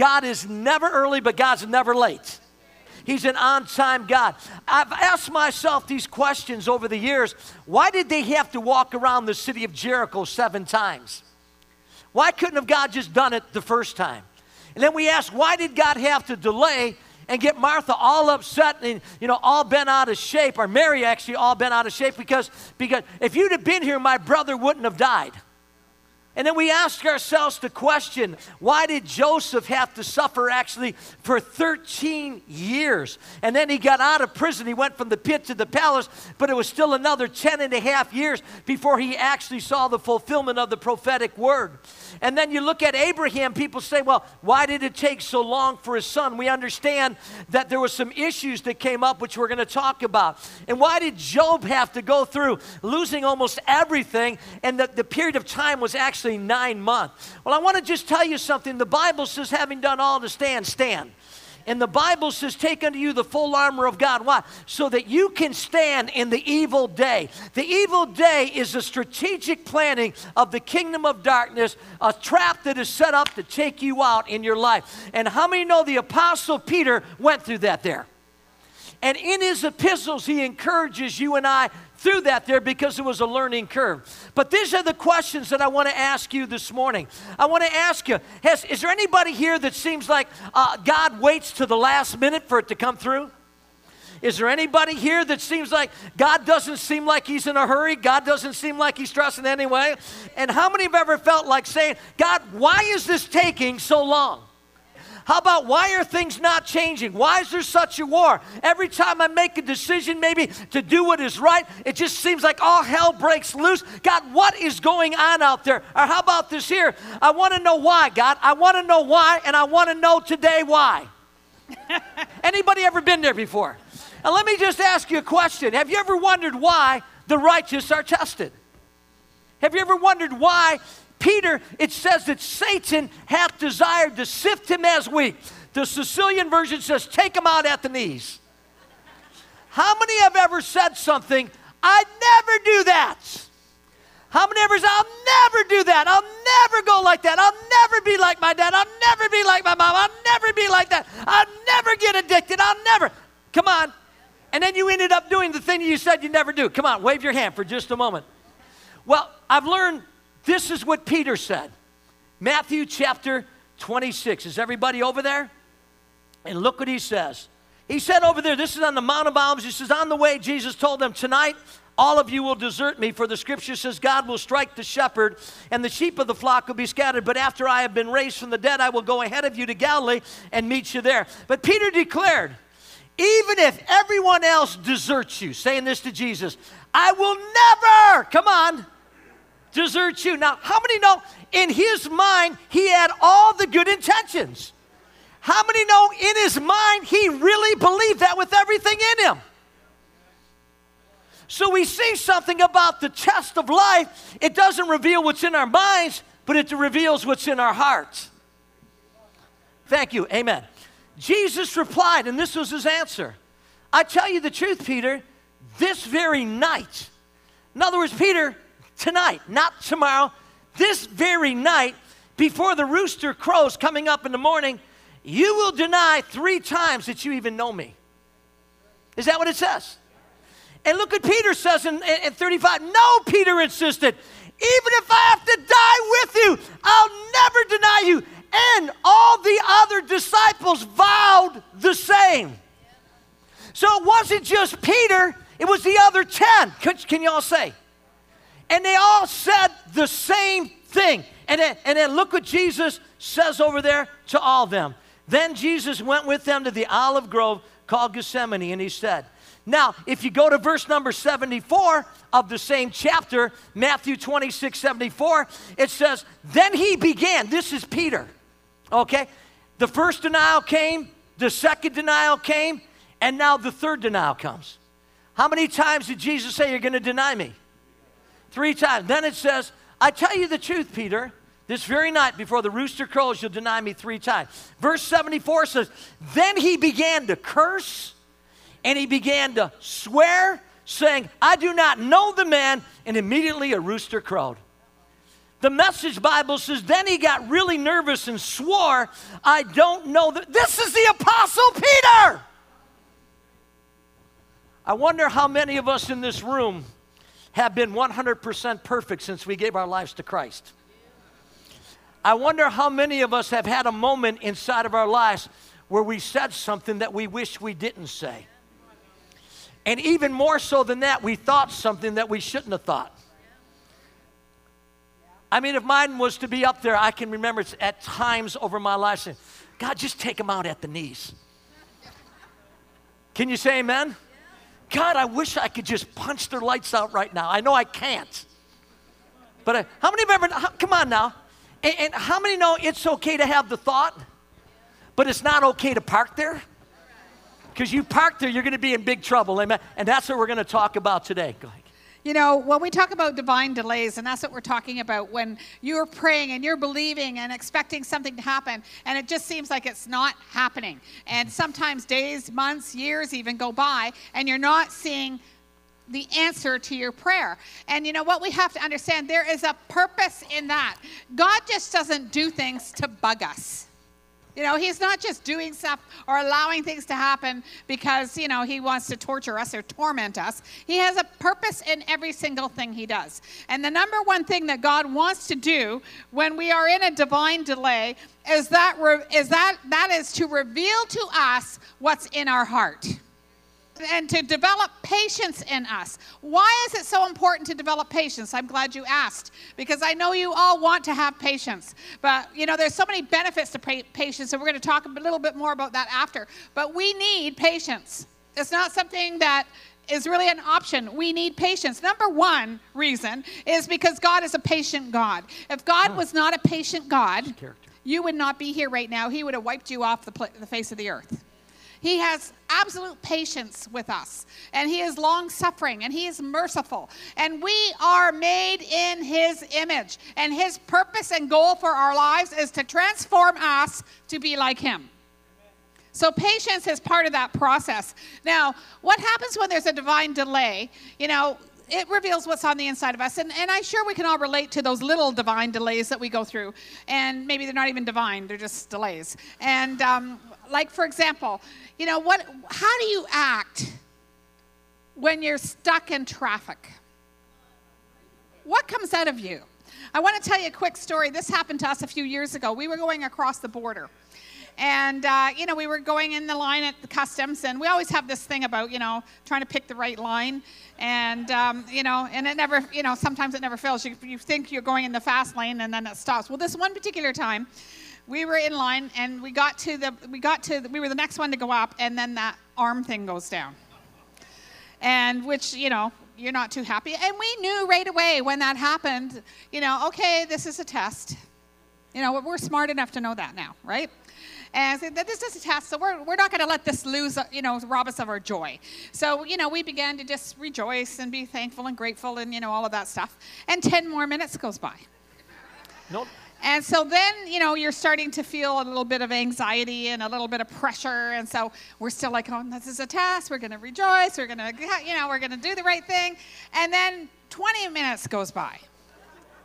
God is never early, but God's never late. He's an on time God. I've asked myself these questions over the years. Why did they have to walk around the city of Jericho seven times? Why couldn't have God just done it the first time? And then we ask, why did God have to delay and get Martha all upset and you know all bent out of shape, or Mary actually all bent out of shape because because if you'd have been here, my brother wouldn't have died. And then we ask ourselves the question why did Joseph have to suffer actually for 13 years? And then he got out of prison. He went from the pit to the palace, but it was still another 10 and a half years before he actually saw the fulfillment of the prophetic word. And then you look at Abraham, people say, well, why did it take so long for his son? We understand that there were some issues that came up, which we're going to talk about. And why did Job have to go through losing almost everything? And the, the period of time was actually nine months. Well, I want to just tell you something. The Bible says, having done all to stand, stand. And the Bible says, Take unto you the full armor of God. Why? So that you can stand in the evil day. The evil day is a strategic planning of the kingdom of darkness, a trap that is set up to take you out in your life. And how many know the Apostle Peter went through that there? And in his epistles, he encourages you and I through that there because it was a learning curve. But these are the questions that I want to ask you this morning. I want to ask you has, Is there anybody here that seems like uh, God waits to the last minute for it to come through? Is there anybody here that seems like God doesn't seem like He's in a hurry? God doesn't seem like He's stressing anyway? And how many have ever felt like saying, God, why is this taking so long? How about why are things not changing? Why is there such a war? Every time I make a decision, maybe to do what is right, it just seems like all hell breaks loose. God, what is going on out there? Or how about this here? I want to know why, God. I want to know why, and I want to know today why. Anybody ever been there before? And let me just ask you a question. Have you ever wondered why the righteous are tested? Have you ever wondered why Peter, it says that Satan hath desired to sift him as wheat. The Sicilian version says, take him out at the knees. How many have ever said something, I'd never do that? How many ever said, I'll never do that. I'll never go like that. I'll never be like my dad. I'll never be like my mom. I'll never be like that. I'll never get addicted. I'll never. Come on. And then you ended up doing the thing you said you'd never do. Come on, wave your hand for just a moment. Well, I've learned this is what Peter said. Matthew chapter 26. Is everybody over there? And look what he says. He said over there, this is on the Mount of Olives. He says, On the way, Jesus told them, Tonight, all of you will desert me, for the scripture says, God will strike the shepherd, and the sheep of the flock will be scattered. But after I have been raised from the dead, I will go ahead of you to Galilee and meet you there. But Peter declared, Even if everyone else deserts you, saying this to Jesus, I will never, come on, desert you. Now, how many know in his mind he had all the good intentions? How many know in his mind he really believed that with everything in him? So we see something about the test of life. It doesn't reveal what's in our minds, but it reveals what's in our hearts. Thank you. Amen. Jesus replied, and this was his answer I tell you the truth, Peter, this very night. In other words, Peter, tonight, not tomorrow, this very night, before the rooster crows coming up in the morning, you will deny three times that you even know me. Is that what it says? And look what Peter says in, in 35. No, Peter insisted, even if I have to die with you, I'll never deny you. And all the other disciples vowed the same. So it wasn't just Peter, it was the other 10. Can, can you all say? And they all said the same thing. And then, and then look what Jesus says over there to all of them. Then Jesus went with them to the olive grove called Gethsemane, and he said, now, if you go to verse number 74 of the same chapter, Matthew 26, 74, it says, Then he began. This is Peter. Okay? The first denial came, The second denial came, and now the third denial comes. How many times did Jesus say, You're going to deny me? Three times. Then it says, I tell you the truth, Peter. This very night before the rooster crows, you'll deny me three times. Verse 74 says, Then he began to curse and he began to swear, saying, I do not know the man. And immediately a rooster crowed. The message Bible says, Then he got really nervous and swore, I don't know that. This is the Apostle Peter. I wonder how many of us in this room have been 100% perfect since we gave our lives to Christ. I wonder how many of us have had a moment inside of our lives where we said something that we wish we didn't say. And even more so than that, we thought something that we shouldn't have thought. I mean, if mine was to be up there, I can remember at times over my life saying, God, just take them out at the knees. Can you say amen? God, I wish I could just punch their lights out right now. I know I can't. But uh, how many remember? How, come on now. And, and how many know it's okay to have the thought, but it's not okay to park there? Because you park there, you're going to be in big trouble. Amen. And that's what we're going to talk about today. Go ahead. You know, when we talk about divine delays, and that's what we're talking about when you're praying and you're believing and expecting something to happen, and it just seems like it's not happening. And sometimes days, months, years even go by, and you're not seeing the answer to your prayer. And you know what we have to understand? There is a purpose in that. God just doesn't do things to bug us. You know, he's not just doing stuff or allowing things to happen because, you know, he wants to torture us or torment us. He has a purpose in every single thing he does. And the number one thing that God wants to do when we are in a divine delay is that is that that is to reveal to us what's in our heart and to develop patience in us. Why is it so important to develop patience? I'm glad you asked because I know you all want to have patience. But, you know, there's so many benefits to patience, and we're going to talk a little bit more about that after. But we need patience. It's not something that is really an option. We need patience. Number one reason is because God is a patient God. If God was not a patient God, you would not be here right now. He would have wiped you off the, pl- the face of the earth. He has absolute patience with us, and He is long suffering, and He is merciful. And we are made in His image, and His purpose and goal for our lives is to transform us to be like Him. So, patience is part of that process. Now, what happens when there's a divine delay? You know, it reveals what's on the inside of us. And, and I'm sure we can all relate to those little divine delays that we go through. And maybe they're not even divine, they're just delays. And um, like, for example, you know, what, how do you act when you're stuck in traffic? What comes out of you? I want to tell you a quick story. This happened to us a few years ago. We were going across the border. And, uh, you know, we were going in the line at the customs, and we always have this thing about, you know, trying to pick the right line. And, um, you know, and it never, you know, sometimes it never fails. You, you think you're going in the fast lane, and then it stops. Well, this one particular time, we were in line and we got to the we got to the, we were the next one to go up and then that arm thing goes down. And which you know you're not too happy. And we knew right away when that happened you know okay this is a test. You know we're smart enough to know that now right? And that this is a test so we're, we're not going to let this lose uh, you know rob us of our joy. So you know we began to just rejoice and be thankful and grateful and you know all of that stuff. And 10 more minutes goes by. Nope and so then, you know, you're starting to feel a little bit of anxiety and a little bit of pressure. And so we're still like, oh, this is a test. We're going to rejoice. We're going to, you know, we're going to do the right thing. And then 20 minutes goes by.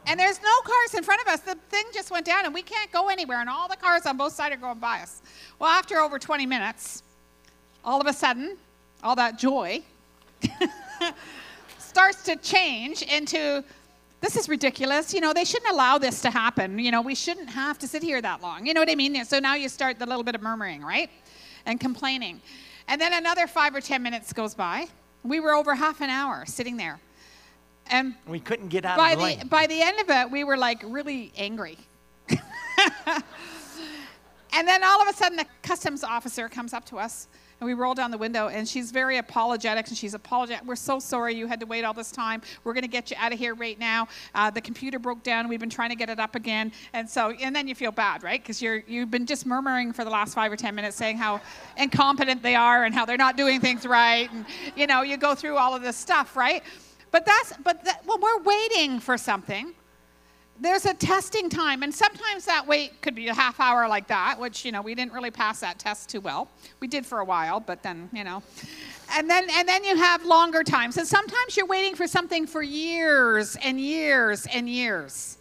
And there's no cars in front of us. The thing just went down and we can't go anywhere. And all the cars on both sides are going by us. Well, after over 20 minutes, all of a sudden, all that joy starts to change into this is ridiculous. You know, they shouldn't allow this to happen. You know, we shouldn't have to sit here that long. You know what I mean? So now you start the little bit of murmuring, right? And complaining. And then another five or 10 minutes goes by. We were over half an hour sitting there. And we couldn't get out by of the, the lane. By the end of it, we were like really angry. And then all of a sudden, a customs officer comes up to us and we roll down the window and she's very apologetic and she's apologetic. We're so sorry you had to wait all this time. We're going to get you out of here right now. Uh, the computer broke down. We've been trying to get it up again. And so and then you feel bad right? Because you're you've been just murmuring for the last five or ten minutes saying how incompetent they are and how they're not doing things right and you know you go through all of this stuff right? But that's but that, well we're waiting for something there's a testing time and sometimes that wait could be a half hour like that which you know we didn't really pass that test too well. We did for a while but then you know. And then and then you have longer times and sometimes you're waiting for something for years and years and years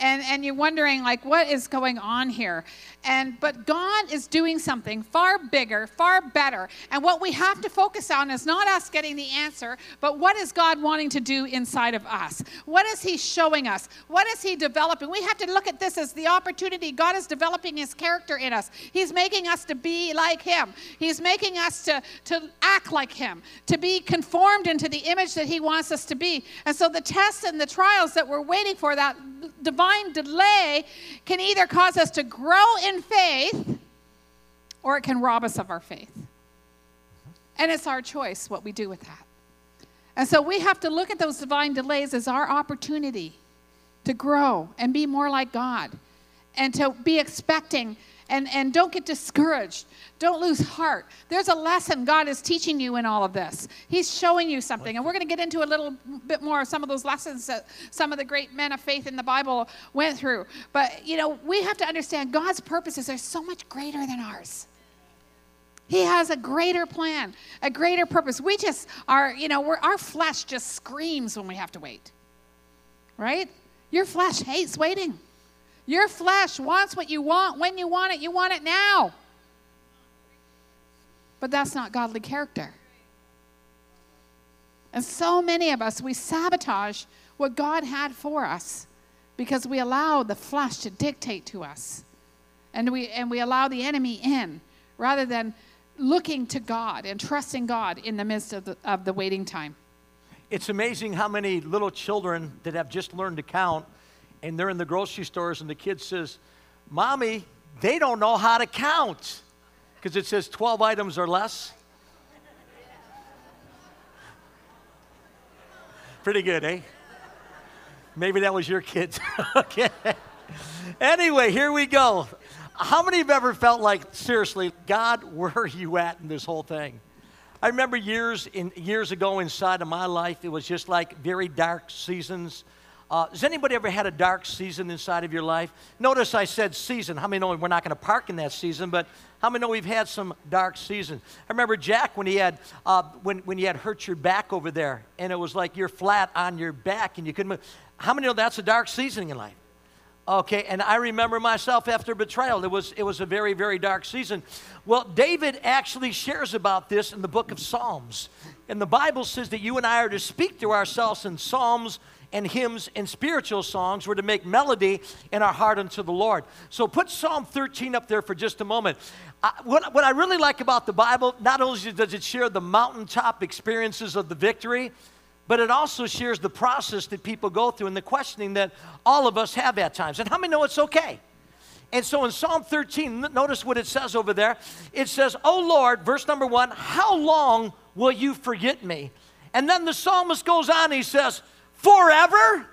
and and you're wondering like what is going on here? And but god is doing something far bigger far better. And what we have to focus on is not us getting the answer but what is god wanting to do inside of us? What is he showing us? What is he developing? We have to look at this as the opportunity. God is developing his character in us. He's making us to be like him. He's making us to to act like him to be conformed into the image that he wants us to be. And so the tests and the trials that we're waiting for that divine delay can either cause us to grow in faith or it can rob us of our faith. And it's our choice what we do with that. And so we have to look at those divine delays as our opportunity to grow and be more like God and to be expecting and, and don't get discouraged. Don't lose heart. There's a lesson God is teaching you in all of this. He's showing you something. And we're going to get into a little bit more of some of those lessons that some of the great men of faith in the Bible went through. But, you know, we have to understand God's purposes are so much greater than ours. He has a greater plan, a greater purpose. We just are, you know, our flesh just screams when we have to wait, right? Your flesh hates waiting. Your flesh wants what you want when you want it. You want it now. But that's not godly character. And so many of us, we sabotage what God had for us because we allow the flesh to dictate to us. And we, and we allow the enemy in rather than looking to God and trusting God in the midst of the, of the waiting time. It's amazing how many little children that have just learned to count and they're in the grocery stores, and the kid says, Mommy, they don't know how to count because it says 12 items or less. Pretty good, eh? Maybe that was your kids. okay. Anyway, here we go. How many have ever felt like, seriously, God, where are you at in this whole thing? I remember years in years ago inside of my life, it was just like very dark seasons uh, has anybody ever had a dark season inside of your life? Notice I said season. How many know we're not going to park in that season, but how many know we've had some dark seasons? I remember Jack when he had uh, when when you had hurt your back over there, and it was like you're flat on your back and you couldn't move. How many know that's a dark season in life? Okay, and I remember myself after betrayal. It was it was a very very dark season. Well, David actually shares about this in the book of Psalms, and the Bible says that you and I are to speak to ourselves in Psalms and hymns and spiritual songs were to make melody in our heart unto the Lord. So put Psalm 13 up there for just a moment. I, what, what I really like about the Bible, not only does it share the mountaintop experiences of the victory, but it also shares the process that people go through and the questioning that all of us have at times. And how many know it's okay? And so in Psalm 13, notice what it says over there. It says, Oh Lord, verse number one, how long will you forget me? And then the psalmist goes on, he says, Forever?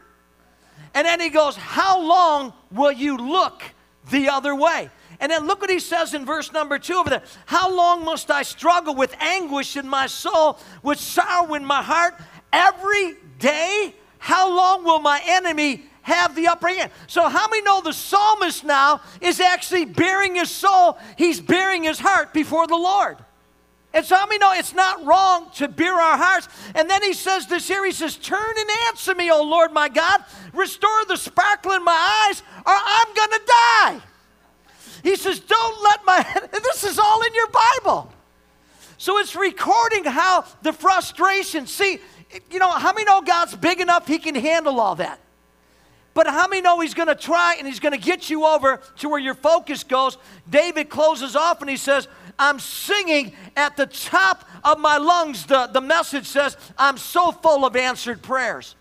And then he goes, How long will you look the other way? And then look what he says in verse number two over there. How long must I struggle with anguish in my soul, with sorrow in my heart? Every day? How long will my enemy have the upper hand? So, how many know the psalmist now is actually bearing his soul? He's bearing his heart before the Lord. And so, I no, it's not wrong to bear our hearts. And then he says this here he says, Turn and answer me, O Lord my God. Restore the sparkle in my eyes, or I'm going to die. He says, Don't let my, this is all in your Bible. So it's recording how the frustration, see, you know, how many know God's big enough he can handle all that? But how many know he's going to try and he's going to get you over to where your focus goes? David closes off and he says, I'm singing at the top of my lungs. The, the message says, I'm so full of answered prayers.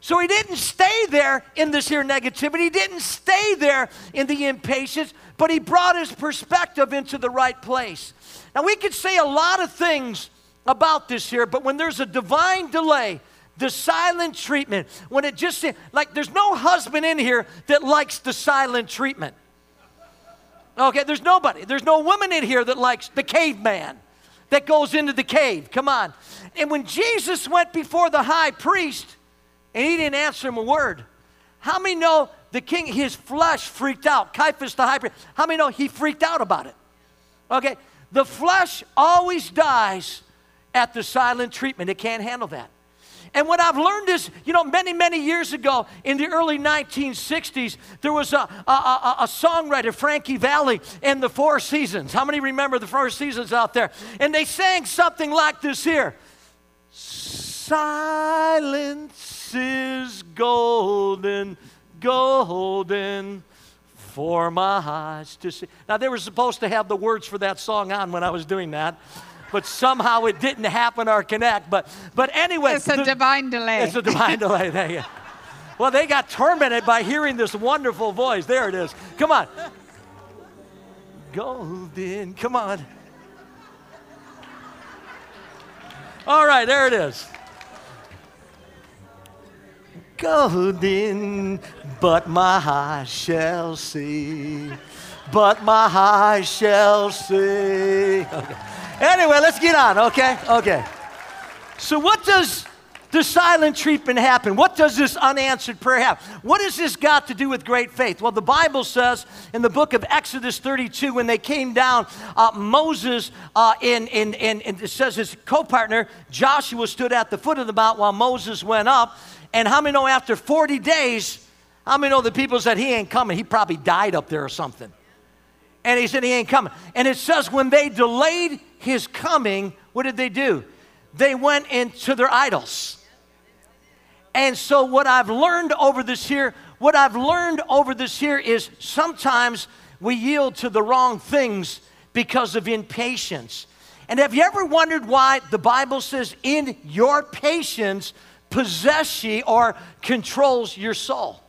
So he didn't stay there in this here negativity. He didn't stay there in the impatience, but he brought his perspective into the right place. Now, we could say a lot of things about this here, but when there's a divine delay, the silent treatment, when it just, like, there's no husband in here that likes the silent treatment. Okay, there's nobody. There's no woman in here that likes the caveman that goes into the cave. Come on. And when Jesus went before the high priest and he didn't answer him a word, how many know the king, his flesh freaked out? Caiaphas the high priest, how many know he freaked out about it? Okay, the flesh always dies at the silent treatment, it can't handle that. And what I've learned is, you know, many, many years ago in the early 1960s, there was a, a, a, a, songwriter, Frankie Valli, and the Four Seasons. How many remember the Four Seasons out there? And they sang something like this here Silence is golden, golden for my eyes to see. Now, they were supposed to have the words for that song on when I was doing that but somehow it didn't happen or connect. But, but anyway. It's a the, divine delay. It's a divine delay. There you Well, they got tormented by hearing this wonderful voice. There it is. Come on. Golden. Come on. All right, there it is. Golden, but my eyes shall see. But my eyes shall see. Okay. Anyway, let's get on, okay? Okay. So, what does the silent treatment happen? What does this unanswered prayer have? What has this got to do with great faith? Well, the Bible says in the book of Exodus 32, when they came down, uh, Moses, uh, in, in, in, in, it says his co partner, Joshua, stood at the foot of the mount while Moses went up. And how many know after 40 days, how many know the people said he ain't coming? He probably died up there or something. And he said he ain't coming. And it says when they delayed his coming, what did they do? They went into their idols. And so, what I've learned over this year, what I've learned over this year is sometimes we yield to the wrong things because of impatience. And have you ever wondered why the Bible says, in your patience, possess ye or controls your soul?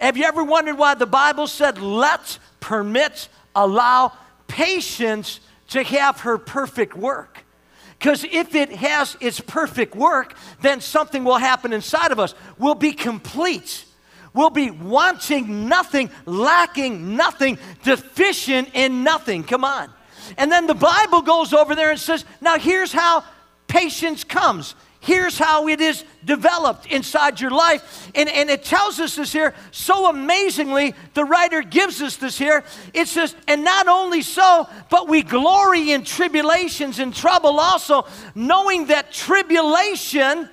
Have you ever wondered why the Bible said, let, permit, allow patience to have her perfect work. Because if it has its perfect work, then something will happen inside of us. We'll be complete. We'll be wanting nothing, lacking nothing, deficient in nothing. Come on. And then the Bible goes over there and says, now here's how patience comes Here's how it is developed inside your life. And, and it tells us this here so amazingly. The writer gives us this here. It says, and not only so, but we glory in tribulations and trouble also, knowing that tribulation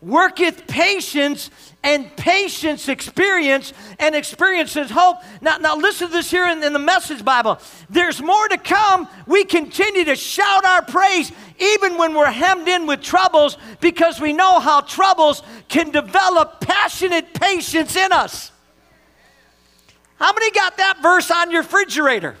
worketh patience and patience experience and experiences hope. Now, now listen to this here in, in the message Bible. There's more to come. We continue to shout our praise even when we're hemmed in with troubles because we know how troubles can develop passionate patience in us. How many got that verse on your refrigerator?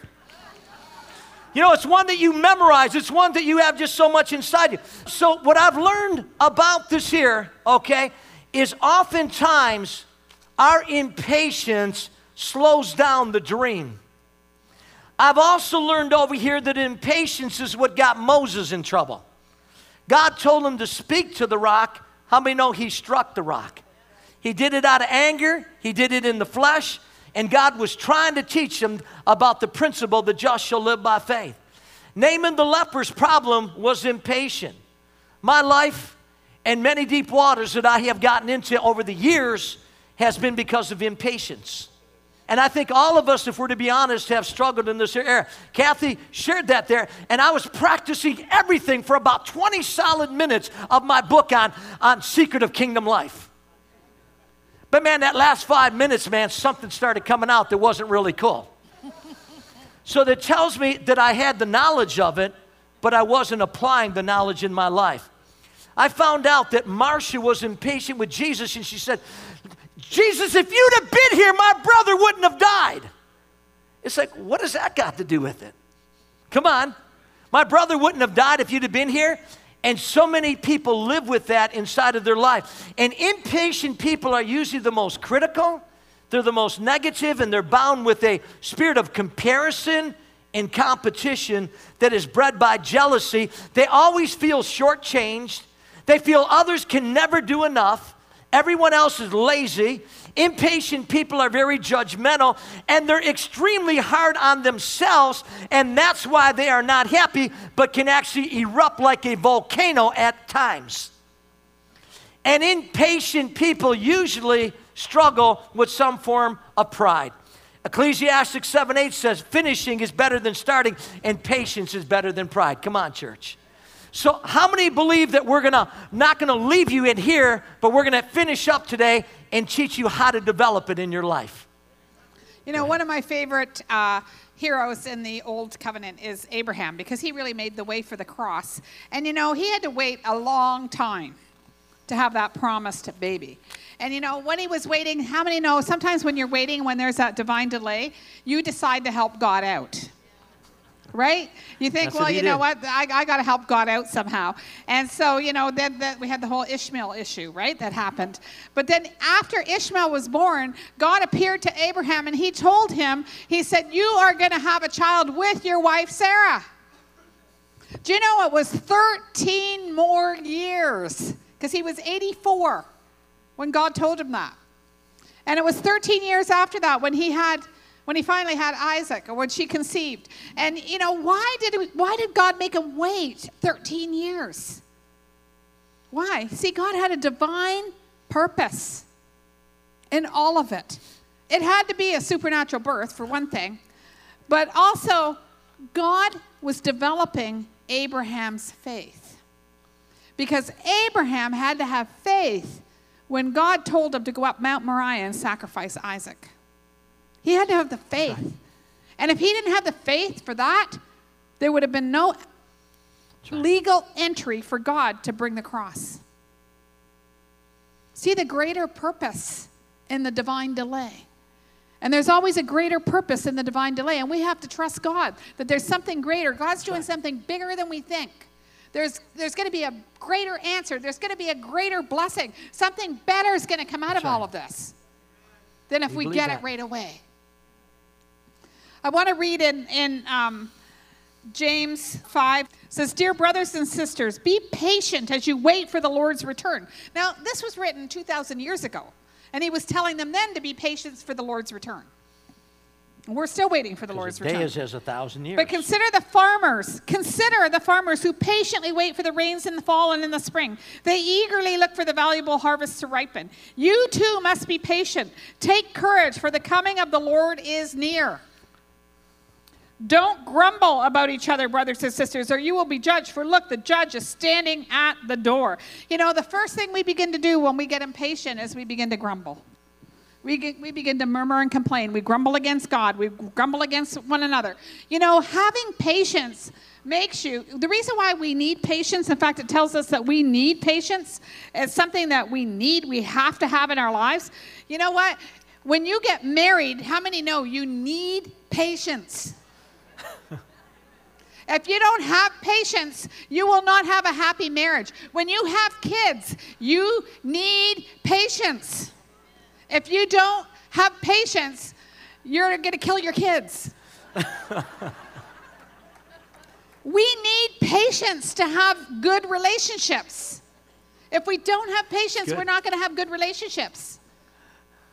You know, it's one that you memorize, it's one that you have just so much inside you. So, what I've learned about this here, okay, is oftentimes our impatience slows down the dream. I've also learned over here that impatience is what got Moses in trouble. God told him to speak to the rock. How many know he struck the rock? He did it out of anger, he did it in the flesh, and God was trying to teach him about the principle that just shall live by faith. Naaman the leper's problem was impatient. My life and many deep waters that I have gotten into over the years has been because of impatience. And I think all of us, if we're to be honest, have struggled in this area. Kathy shared that there, and I was practicing everything for about 20 solid minutes of my book on, on Secret of Kingdom Life. But man, that last five minutes, man, something started coming out that wasn't really cool. so that tells me that I had the knowledge of it, but I wasn't applying the knowledge in my life. I found out that Martha was impatient with Jesus and she said, Jesus, if you'd have been here, my brother wouldn't have died. It's like, what has that got to do with it? Come on. My brother wouldn't have died if you'd have been here. And so many people live with that inside of their life. And impatient people are usually the most critical, They're the most negative and they're bound with a spirit of comparison and competition that is bred by jealousy. They always feel shortchanged. They feel others can never do enough. Everyone else is lazy. Impatient people are very judgmental and they're extremely hard on themselves, and that's why they are not happy, but can actually erupt like a volcano at times. And impatient people usually struggle with some form of pride. Ecclesiastes 7 8 says, finishing is better than starting, and patience is better than pride. Come on, church. So, how many believe that we're gonna not gonna leave you in here, but we're gonna finish up today and teach you how to develop it in your life? You know, one of my favorite uh, heroes in the Old Covenant is Abraham because he really made the way for the cross. And you know, he had to wait a long time to have that promised baby. And you know, when he was waiting, how many know sometimes when you're waiting, when there's that divine delay, you decide to help God out? Right? You think, That's well, you know what? I, I got to help God out somehow. And so, you know, then that we had the whole Ishmael issue, right? That happened. But then after Ishmael was born, God appeared to Abraham and he told him, he said, You are going to have a child with your wife, Sarah. Do you know it was 13 more years? Because he was 84 when God told him that. And it was 13 years after that when he had when he finally had Isaac or when she conceived. And you know, why did why did God make him wait 13 years? Why? See, God had a divine purpose in all of it. It had to be a supernatural birth for one thing, but also God was developing Abraham's faith. Because Abraham had to have faith when God told him to go up Mount Moriah and sacrifice Isaac. He had to have the faith. And if he didn't have the faith for that, there would have been no legal entry for God to bring the cross. See the greater purpose in the divine delay. And there's always a greater purpose in the divine delay. And we have to trust God that there's something greater. God's doing something bigger than we think. There's, there's going to be a greater answer. There's going to be a greater blessing. Something better is going to come out of right. all of this than if We we, get that. it right away. I want to read in, in um, James 5 It says, Dear brothers and sisters, be patient as you wait for the Lord's return. Now, this was written 2,000 years ago, and he was telling them then to be patient for the Lord's return. We're still waiting for the Lord's A day return. is as a thousand years. But consider the farmers. Consider the farmers who patiently wait for the rains in the fall and in the spring. They eagerly look for the valuable harvest to ripen. You too must be patient. Take courage, for the coming of the Lord is near. Don't grumble about each other, brothers and sisters, or you will be judged. For look, the judge is standing at the door. You know, the first thing we begin to do when we get impatient is we begin to grumble. We, get, we begin to murmur and complain. We grumble against God. We grumble against one another. You know, having patience makes you, the reason why we need patience, in fact, it tells us that we need patience. It's something that we need, we have to have in our lives. You know what? When you get married, how many know you need patience? If you don't have patience, you will not have a happy marriage. When you have kids, you need patience. If you don't have patience, you're going to kill your kids. we need patience to have good relationships. If we don't have patience, Good. we're not going to have good relationships.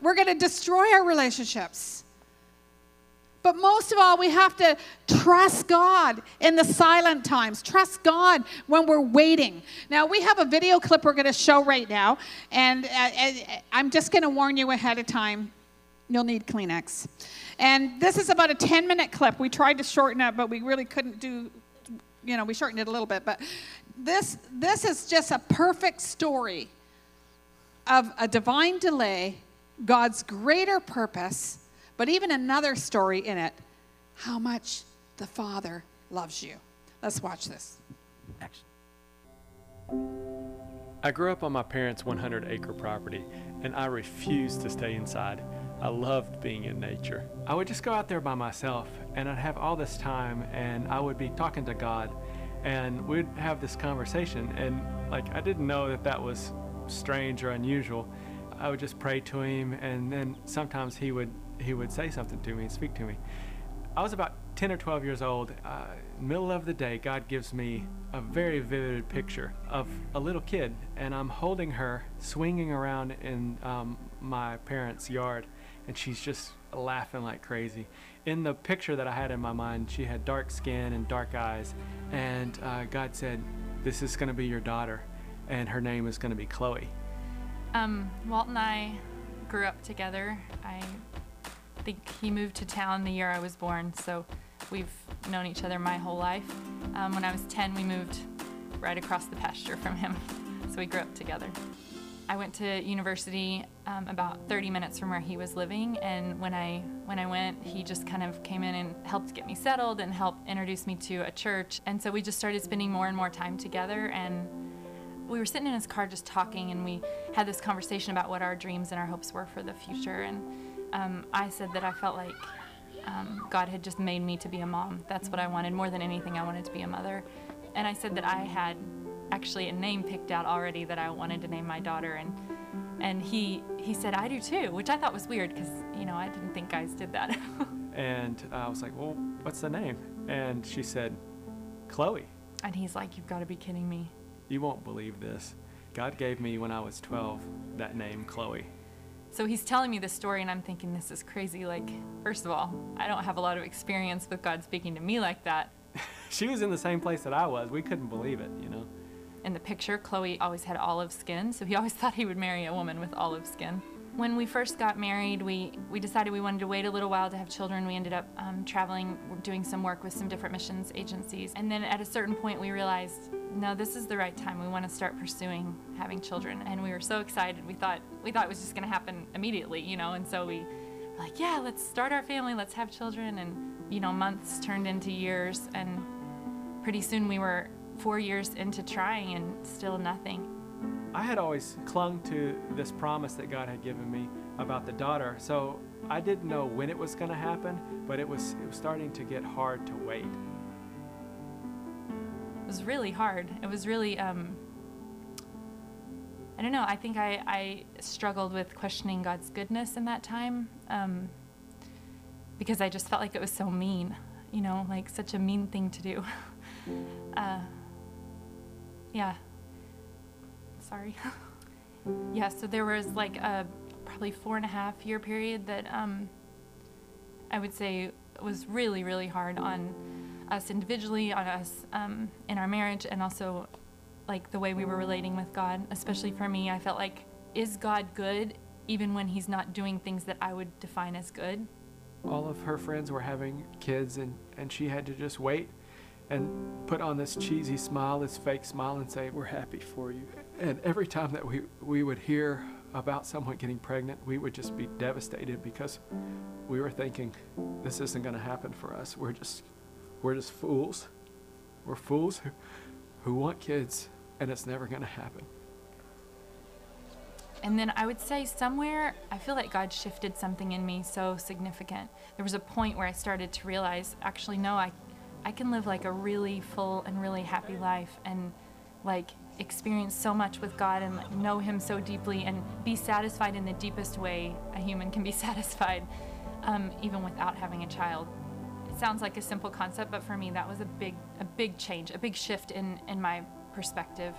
We're going to destroy our relationships. But most of all, we have to trust God in the silent times. Trust God when we're waiting. Now, we have a video clip we're going to show right now, and uh, uh, I'm just going to warn you ahead of time you'll need Kleenex. And this is about a 10 minute clip. We tried to shorten it, but we really couldn't do, you know, we shortened it a little bit. But this, this is just a perfect story of a divine delay, God's greater purpose, but even another story in it how much the Father loves you. Let's watch this. Excellent. I grew up on my parents' 100 acre property, and I refused to stay inside. I loved being in nature. I would just go out there by myself, and I'd have all this time, and I would be talking to God, and we'd have this conversation. And like, I didn't know that that was strange or unusual. I would just pray to him, and then sometimes he would he would say something to me and speak to me. I was about 10 or 12 years old. Uh, middle of the day, God gives me a very vivid picture of a little kid, and I'm holding her, swinging around in um, my parents' yard, and she's just laughing like crazy. In the picture that I had in my mind, she had dark skin and dark eyes, and uh, God said, "This is going to be your daughter, and her name is going to be Chloe." Um, Walt and I grew up together. I think he moved to town the year I was born, so we've known each other my whole life. Um, when I was 10, we moved right across the pasture from him, so we grew up together. I went to university um, about 30 minutes from where he was living, and when I when I went, he just kind of came in and helped get me settled and helped introduce me to a church. And so we just started spending more and more time together. And we were sitting in his car just talking, and we had this conversation about what our dreams and our hopes were for the future. And um, I said that I felt like um, God had just made me to be a mom. That's what I wanted more than anything. I wanted to be a mother. And I said that I had actually a name picked out already that I wanted to name my daughter. And and he he said I do too, which I thought was weird because you know I didn't think guys did that. and I was like, well, what's the name? And she said, Chloe. And he's like, you've got to be kidding me. You won't believe this. God gave me when I was 12 that name, Chloe. So he's telling me this story, and I'm thinking, this is crazy. Like, first of all, I don't have a lot of experience with God speaking to me like that. she was in the same place that I was. We couldn't believe it, you know. In the picture, Chloe always had olive skin, so he always thought he would marry a woman with olive skin. When we first got married, we, we decided we wanted to wait a little while to have children. We ended up um, traveling, doing some work with some different missions agencies. And then at a certain point, we realized no, this is the right time. We want to start pursuing having children. And we were so excited. We thought we thought it was just going to happen immediately, you know. And so we were like, yeah, let's start our family. Let's have children. And you know, months turned into years, and pretty soon we were four years into trying, and still nothing. I had always clung to this promise that God had given me about the daughter. So I didn't know when it was going to happen, but it was it was starting to get hard to wait it was really hard. It was really, um, I don't know, I think I, I struggled with questioning God's goodness in that time um, because I just felt like it was so mean, you know, like such a mean thing to do. uh, yeah. Sorry. yeah, so there was like a probably four and a half year period that um, I would say was really, really hard on us individually, on us um, in our marriage, and also like the way we were relating with God. Especially for me, I felt like, is God good even when He's not doing things that I would define as good? All of her friends were having kids, and, and she had to just wait and put on this cheesy smile, this fake smile, and say, We're happy for you. And every time that we, we would hear about someone getting pregnant, we would just be devastated because we were thinking, This isn't going to happen for us. We're just we're just fools. We're fools who, who want kids, and it's never going to happen. And then I would say somewhere, I feel like God shifted something in me so significant. There was a point where I started to realize, actually, no, I, I can live like a really full and really happy life and like experience so much with God and like, know Him so deeply and be satisfied in the deepest way a human can be satisfied, um, even without having a child sounds like a simple concept, but for me that was a big a big change, a big shift in in my perspective.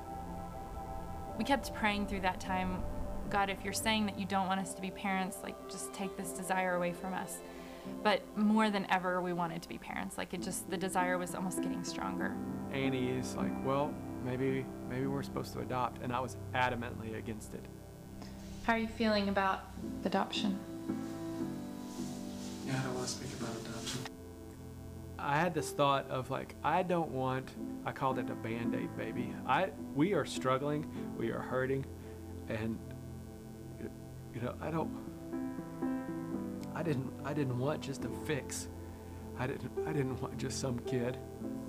We kept praying through that time, God, if you're saying that you don't want us to be parents, like just take this desire away from us. But more than ever, we wanted to be parents. Like it just the desire was almost getting stronger. Annie is like, well, maybe maybe we're supposed to adopt, and I was adamantly against it. How are you feeling about adoption? Yeah, I don't want to speak about adoption. I had this thought of like I don't want I called it a band-aid baby. I we are struggling, we are hurting and you know, I don't I didn't I didn't want just a fix. I didn't I didn't want just some kid.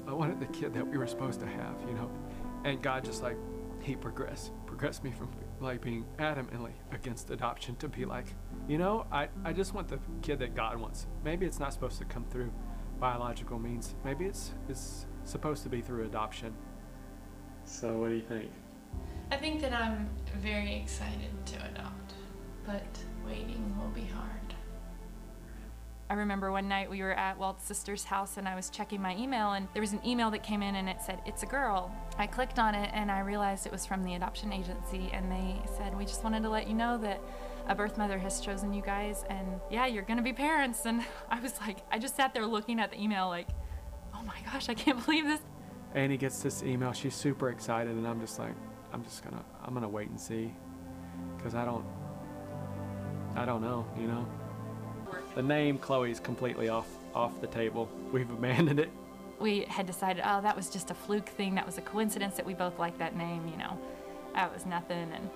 I wanted the kid that we were supposed to have, you know. And God just like he progressed progressed me from like being adamantly against adoption to be like, you know, I, I just want the kid that God wants. Maybe it's not supposed to come through biological means. Maybe it's it's supposed to be through adoption. So what do you think? I think that I'm very excited to adopt. but waiting will be hard. I remember one night we were at Walt's sister's house and I was checking my email and there was an email that came in and it said, It's a girl. I clicked on it and I realized it was from the adoption agency and they said, We just wanted to let you know that a birth mother has chosen you guys and yeah, you're gonna be parents. And I was like, I just sat there looking at the email like, Oh my gosh, I can't believe this. Annie gets this email. She's super excited, and I'm just like, I'm just gonna, I'm gonna wait and see, because I don't, I don't know, you know. The name Chloe's completely off, off the table. We've abandoned it. We had decided, oh, that was just a fluke thing. That was a coincidence that we both liked that name, you know. That was nothing. And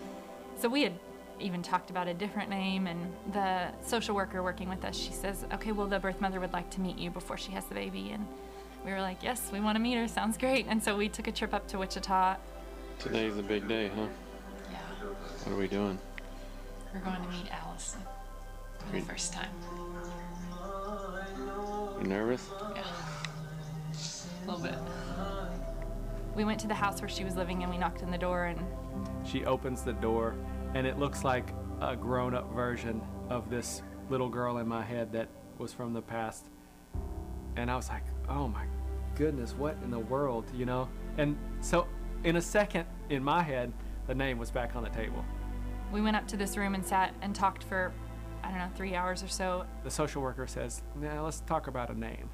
so we had even talked about a different name. And the social worker working with us, she says, okay, well, the birth mother would like to meet you before she has the baby. And we were like, yes, we want to meet her. Sounds great. And so we took a trip up to Wichita. Today's a big day, huh? Yeah, What are we doing? we're going to meet Allison for the first time. You nervous? Yeah, a little bit. We went to the house where she was living and we knocked on the door and She opens the door, and it looks like a grown up version of this little girl in my head that was from the past. And I was like, oh my goodness, what in the world, you know? And so, in a second, in my head, the name was back on the table. we went up to this room and sat and talked for, I don't know, three hours or so. The social worker says, now let's talk about a name.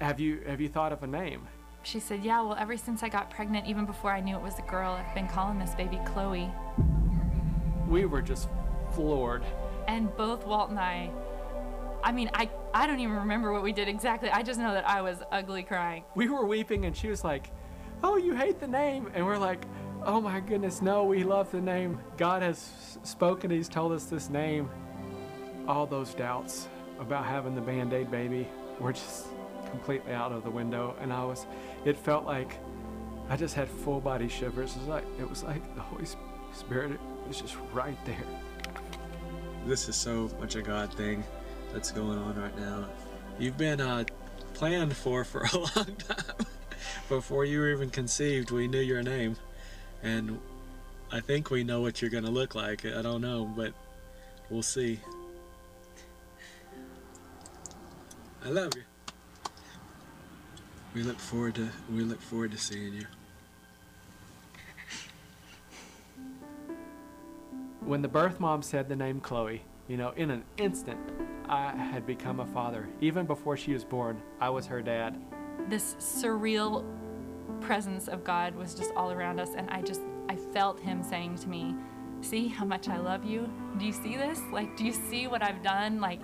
Have you, have you thought of a name? She said, Yeah, well, ever since I got pregnant, even before I knew it was a girl, I've been calling this baby Chloe. We were just floored. And both Walt and I, I mean, I, I don't even remember what we did exactly. I just know that I was ugly crying. we were weeping and she was like oh you hate the name and we're like oh my goodness no we love the name god has spoken he's told us this name all those doubts about having the band-aid baby were just completely out of the window and i was it felt like i just had full body shivers it was like it was like the holy spirit was just right there this is so much a God thing that's going on right now. You've been uh, planned for for a long time. Before you were even conceived, we knew your name, and I think we know what you're gonna look like. I don't know, but we'll see. I love you. We look forward to we look forward to seeing you. When the birth mom said the name Chloe, you know, in an instant, I had become a father. Even before she was born, I was her dad. This surreal presence of God was just all around us, and I just, I felt Him saying to me, See how much I love you? Do you see this? Like, do you see what I've done? Like,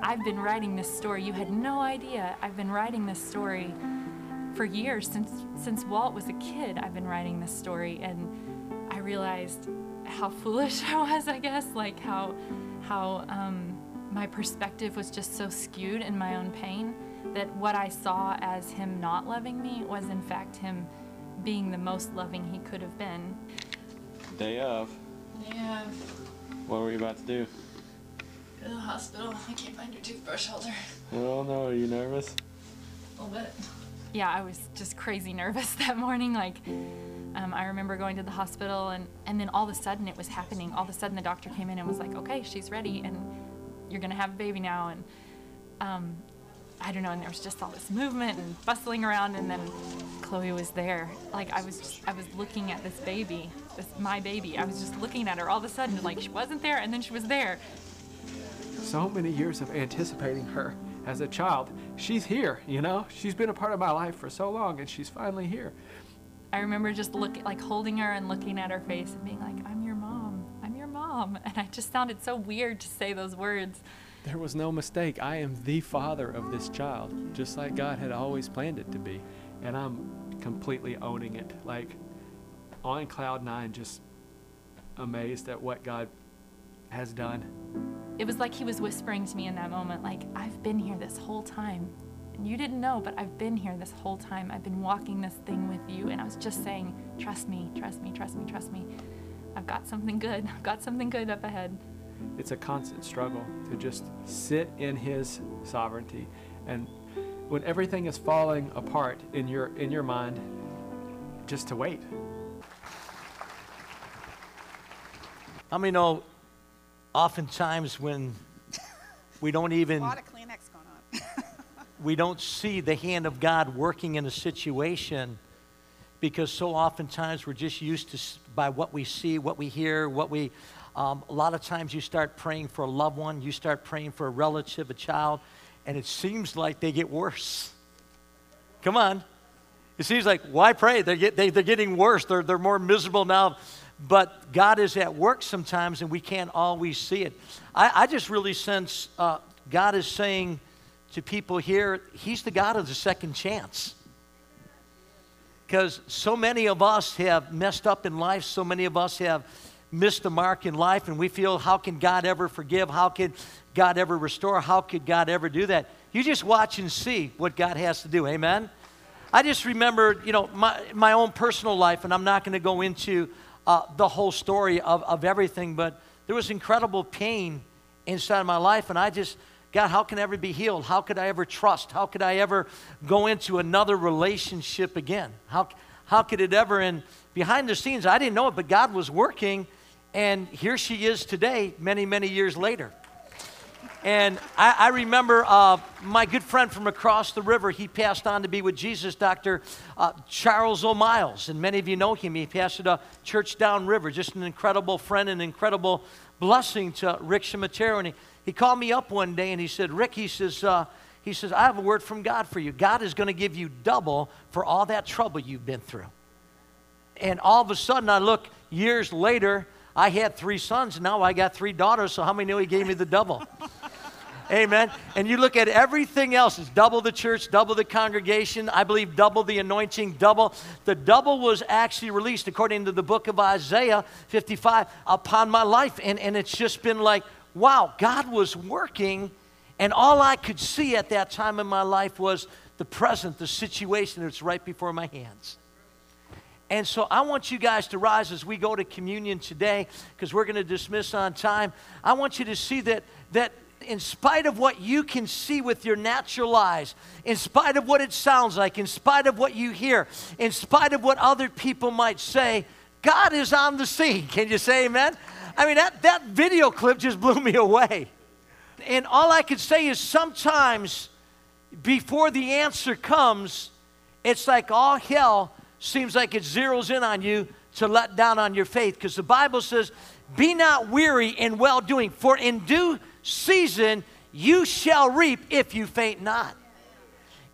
I've been writing this story. You had no idea. I've been writing this story for years since since Walt was a kid. I've been writing this story, and I realized how foolish I was. I guess like how how um, my perspective was just so skewed in my own pain that what I saw as him not loving me was in fact him being the most loving he could have been. Day of. Yeah, What were you about to do? go to the hospital. I can't find your toothbrush holder. Oh no, are you nervous? A little bit. Yeah, I was just crazy nervous that morning. Like, um, I remember going to the hospital, and, and then all of a sudden it was happening. All of a sudden the doctor came in and was like, okay, she's ready, and you're going to have a baby now. And um, I don't know, and there was just all this movement and bustling around, and then Chloe was there. Like, I was just, I was looking at this baby, this my baby. I was just looking at her all of a sudden, like, she wasn't there, and then she was there. So many years of anticipating her as a child. She's here, you know? She's been a part of my life for so long, and she's finally here. I remember just looking, like holding her and looking at her face and being like, I'm your mom. I'm your mom. And I just sounded so weird to say those words. There was no mistake. I am the father of this child, just like God had always planned it to be. And I'm completely owning it. Like on cloud nine, just amazed at what God has done. It was like he was whispering to me in that moment, like, I've been here this whole time. And you didn't know, but I've been here this whole time. I've been walking this thing with you. And I was just saying, trust me, trust me, trust me, trust me. I've got something good. I've got something good up ahead. It's a constant struggle to just sit in His sovereignty. And when everything is falling apart in your, in your mind, just to wait. How many know oftentimes when we don't even lot of Kleenex going on. We don't see the hand of God working in a situation because so oftentimes we're just used to by what we see, what we hear, what we. Um, a lot of times you start praying for a loved one, you start praying for a relative, a child, and it seems like they get worse. Come on. It seems like, why pray? They're, get, they, they're getting worse. They're, they're more miserable now. But God is at work sometimes, and we can't always see it. I, I just really sense uh, God is saying to people here, He's the God of the second chance. Because so many of us have messed up in life, so many of us have missed the mark in life, and we feel, how can God ever forgive? How can God ever restore? How could God ever do that? You just watch and see what God has to do. Amen? I just remember, you know, my, my own personal life, and I'm not going to go into uh, the whole story of, of everything, but there was incredible pain inside of my life, and I just, God, how can I ever be healed? How could I ever trust? How could I ever go into another relationship again? How, how could it ever? And behind the scenes, I didn't know it, but God was working, and here she is today, many, many years later. And I, I remember uh, my good friend from across the river, he passed on to be with Jesus, Dr. Uh, Charles O'Miles. And many of you know him. He pastored a church downriver, just an incredible friend, an incredible blessing to Rick Shimatero. And he, he called me up one day and he said, Rick, he says, uh, he says, I have a word from God for you. God is going to give you double for all that trouble you've been through. And all of a sudden, I look years later, I had three sons, now I got three daughters, so how many knew he gave me the double? Amen. And you look at everything else, it's double the church, double the congregation, I believe double the anointing, double. The double was actually released, according to the book of Isaiah 55, upon my life. And, and it's just been like, wow, God was working. And all I could see at that time in my life was the present, the situation that's right before my hands. And so I want you guys to rise as we go to communion today because we're going to dismiss on time. I want you to see that that in spite of what you can see with your natural eyes, in spite of what it sounds like, in spite of what you hear, in spite of what other people might say, God is on the scene. Can you say amen? I mean, that, that video clip just blew me away. And all I could say is sometimes before the answer comes, it's like all hell seems like it zeroes in on you to let down on your faith. Because the Bible says, Be not weary in well doing, for in due season you shall reap if you faint not.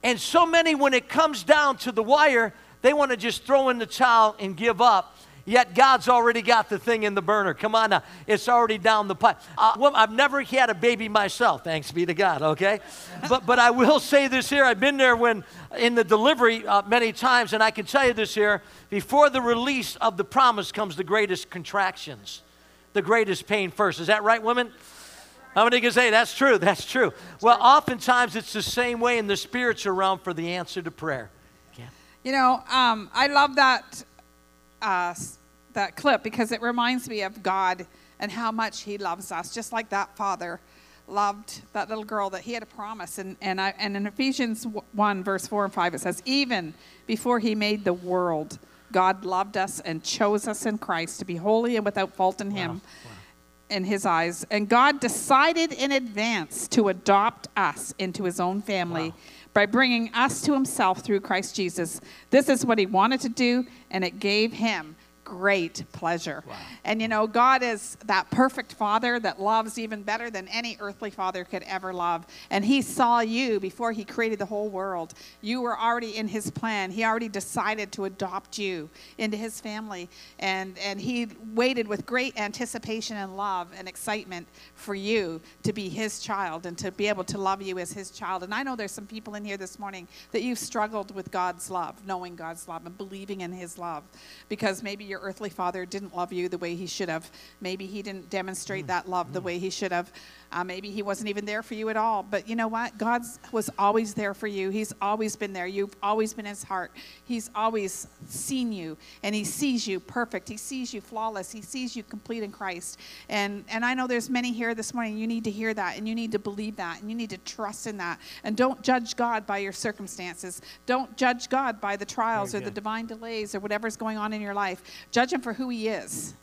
And so many, when it comes down to the wire, they want to just throw in the towel and give up. Yet God's already got the thing in the burner. Come on now. It's already down the pipe. Uh, well, I've never had a baby myself, thanks be to God, okay? but, but I will say this here. I've been there when in the delivery uh, many times, and I can tell you this here before the release of the promise comes the greatest contractions, the greatest pain first. Is that right, women? How many can say that's true? That's true. Well, oftentimes it's the same way in the spiritual realm for the answer to prayer. Yeah. You know, um, I love that uh, that clip because it reminds me of God and how much He loves us, just like that father loved that little girl that he had a promise. And and, I, and in Ephesians one verse four and five it says, even before He made the world, God loved us and chose us in Christ to be holy and without fault in Him. In his eyes. And God decided in advance to adopt us into his own family by bringing us to himself through Christ Jesus. This is what he wanted to do, and it gave him great pleasure. And you know, God is that perfect father that loves even better than any earthly father could ever love. And he saw you before he created the whole world. You were already in his plan. He already decided to adopt you into his family. And, and he waited with great anticipation and love and excitement for you to be his child and to be able to love you as his child. And I know there's some people in here this morning that you've struggled with God's love, knowing God's love and believing in his love because maybe your earthly father didn't love you the way he should have. Maybe he didn't demonstrate mm. that love the mm. way he should have. Uh, maybe he wasn't even there for you at all. But you know what? God was always there for you. He's always been there. You've always been his heart. He's always seen you, and he sees you perfect. He sees you flawless. He sees you complete in Christ. And and I know there's many here this morning. You need to hear that, and you need to believe that, and you need to trust in that. And don't judge God by your circumstances. Don't judge God by the trials or the divine delays or whatever's going on in your life. Judge him for who he is.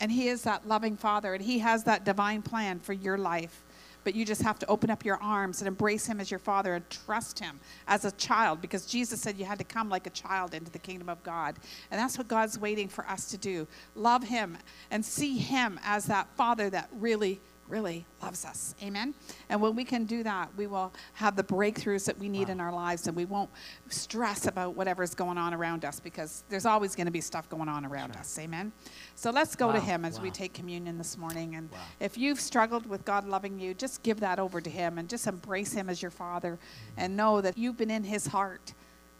And He is that loving Father, and He has that divine plan for your life. But you just have to open up your arms and embrace Him as your Father and trust Him as a child because Jesus said you had to come like a child into the kingdom of God. And that's what God's waiting for us to do love Him and see Him as that Father that really really loves us. Amen. And when we can do that, we will have the breakthroughs that we need in our lives and we won't stress about whatever's going on around us because there's always going to be stuff going on around us. Amen. So let's go to him as we take communion this morning and if you've struggled with God loving you, just give that over to him and just embrace him as your father mm-hmm. and know that you've been in his heart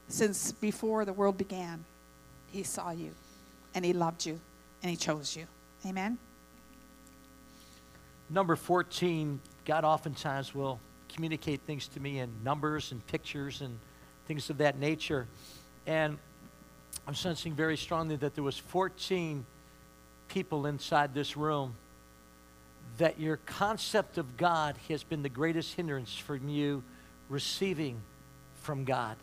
since before the world began. He saw you and he loved you and he chose you. Amen. Number 14, God oftentimes will communicate things to me in numbers and pictures and things of that nature. And I'm sensing very strongly that there was 14 people inside this room that your concept of God has been the greatest hindrance from you receiving from God.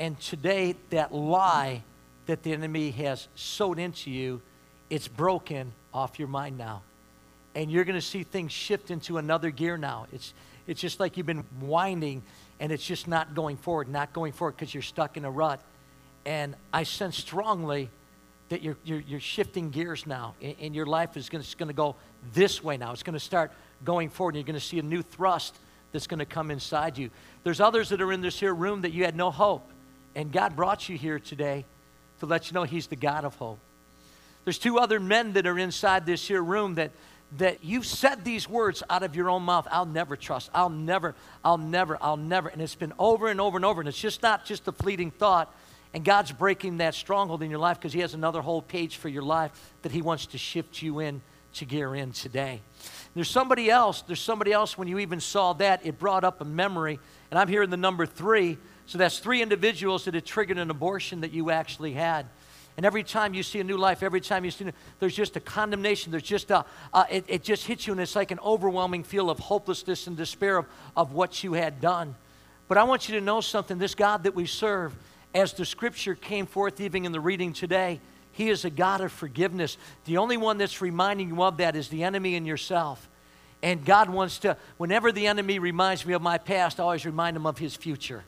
And today, that lie that the enemy has sowed into you, it's broken off your mind now. And you're going to see things shift into another gear now. It's, it's just like you've been winding and it's just not going forward, not going forward because you're stuck in a rut. And I sense strongly that you're, you're, you're shifting gears now, and, and your life is going to go this way now. It's going to start going forward, and you're going to see a new thrust that's going to come inside you. There's others that are in this here room that you had no hope, and God brought you here today to let you know He's the God of hope. There's two other men that are inside this here room that that you've said these words out of your own mouth. I'll never trust. I'll never, I'll never, I'll never. And it's been over and over and over. And it's just not just a fleeting thought. And God's breaking that stronghold in your life because He has another whole page for your life that He wants to shift you in to gear in today. There's somebody else, there's somebody else when you even saw that, it brought up a memory. And I'm here in the number three. So that's three individuals that had triggered an abortion that you actually had. And every time you see a new life, every time you see, new, there's just a condemnation. There's just a, uh, it, it just hits you, and it's like an overwhelming feel of hopelessness and despair of, of what you had done. But I want you to know something. This God that we serve, as the scripture came forth even in the reading today, He is a God of forgiveness. The only one that's reminding you of that is the enemy and yourself. And God wants to, whenever the enemy reminds me of my past, I always remind him of his future.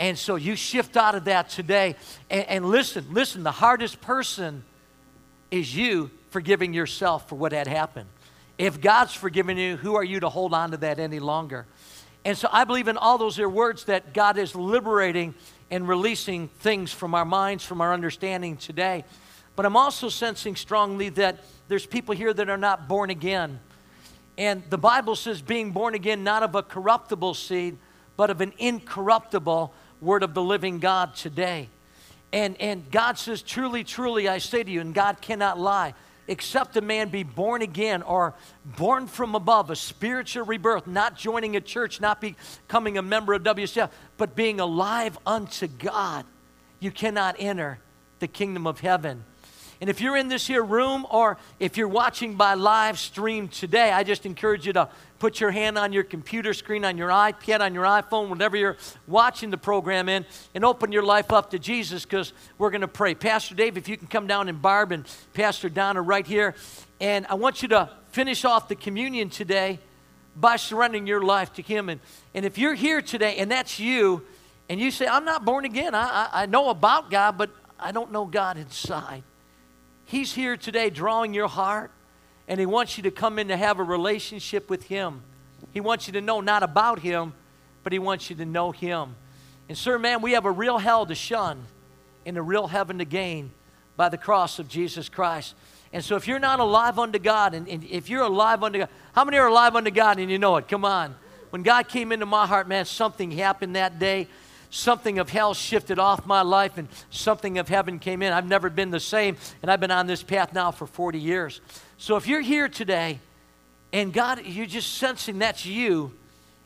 And so you shift out of that today. And, and, listen, listen, the hardest person is you forgiving yourself for what had happened. If God's forgiven you, who are you to hold on to that any longer? And so I believe in all those are words that God is liberating and releasing things from our minds, from our understanding today. But I'm also sensing strongly that there's people here that are not born again. And the Bible says being born again not of a corruptible seed, but of an incorruptible word of the living God today. And, and God says, Truly, truly, I say to you, and God cannot lie, except a man be born again or born from above, a spiritual rebirth, not joining a church, not becoming a member of WCF, but being alive unto God. You cannot enter the kingdom of heaven. And if you're in this here room or if you're watching by live stream today, I just encourage you to put your hand on your computer screen, on your iPad, on your iPhone, whatever you're watching the program in, and open your life up to Jesus because we're going to pray. Pastor Dave, if you can come down and Barb and Pastor Donna right here. And I want you to finish off the communion today by surrendering your life to Him. And, and if you're here today and that's you, and you say, I'm not born again, I, I, I know about God, but I don't know God inside. He's here today drawing your heart, and He wants you to come in to have a relationship with Him. He wants you to know not about Him, but He wants you to know Him. And, sir, man, we have a real hell to shun and a real heaven to gain by the cross of Jesus Christ. And so, if you're not alive unto God, and, and if you're alive unto God, how many are alive unto God and you know it? Come on. When God came into my heart, man, something happened that day something of hell shifted off my life and something of heaven came in. I've never been the same, and I've been on this path now for 40 years. So if you're here today and God, you're just sensing that's you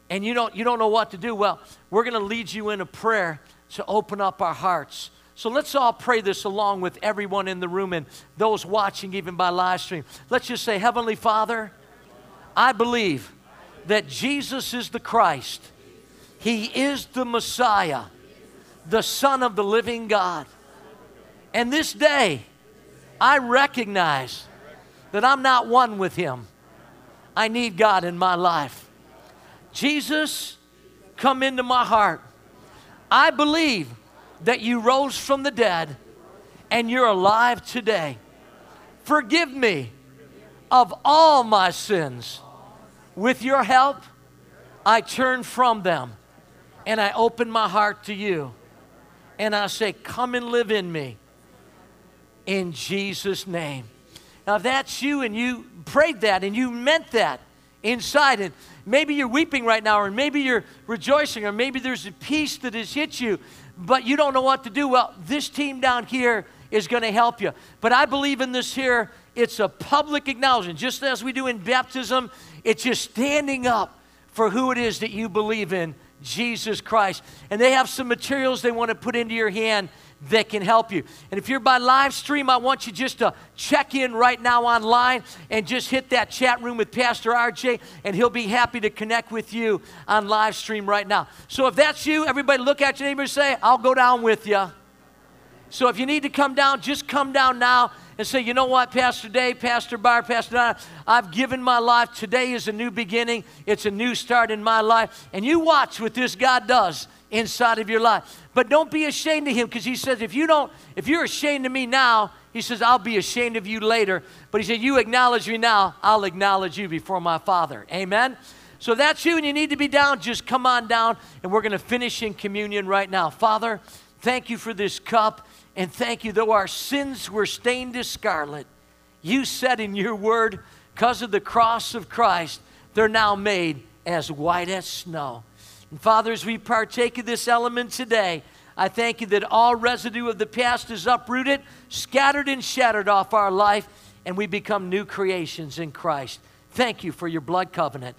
and you don't, you don't know what to do, well, we're going to lead you in a prayer to open up our hearts. So let's all pray this along with everyone in the room and those watching even by live stream. Let's just say, Heavenly Father, I believe that Jesus is the Christ he is the Messiah, the Son of the living God. And this day, I recognize that I'm not one with Him. I need God in my life. Jesus, come into my heart. I believe that you rose from the dead and you're alive today. Forgive me of all my sins. With your help, I turn from them and I open my heart to you. And I say, Come and live in me. In Jesus' name. Now, if that's you and you prayed that and you meant that inside, and maybe you're weeping right now, or maybe you're rejoicing, or maybe there's a peace that has hit you, but you don't know what to do, well, this team down here is going to help you. But I believe in this here, it's a public acknowledgement. Just as we do in baptism, it's just standing up for who it is that you believe in Jesus Christ. And they have some materials they want to put into your hand that can help you. And if you're by live stream, I want you just to check in right now online and just hit that chat room with Pastor RJ, and he'll be happy to connect with you on live stream right now. So if that's you, everybody look at your neighbor and say, I'll go down with you. So if you need to come down, just come down now and say, you know what, Pastor Dave, Pastor Bar, Pastor Don, I've given my life. Today is a new beginning. It's a new start in my life. And you watch what this God does inside of your life. But don't be ashamed of him because he says, if you don't, if you're ashamed of me now, he says, I'll be ashamed of you later. But he said, you acknowledge me now, I'll acknowledge you before my Father. Amen. So that's you, and you need to be down. Just come on down, and we're going to finish in communion right now. Father, thank you for this cup. And thank you, though our sins were stained as scarlet, you said in your word, because of the cross of Christ, they're now made as white as snow. And Father, as we partake of this element today, I thank you that all residue of the past is uprooted, scattered, and shattered off our life, and we become new creations in Christ. Thank you for your blood covenant.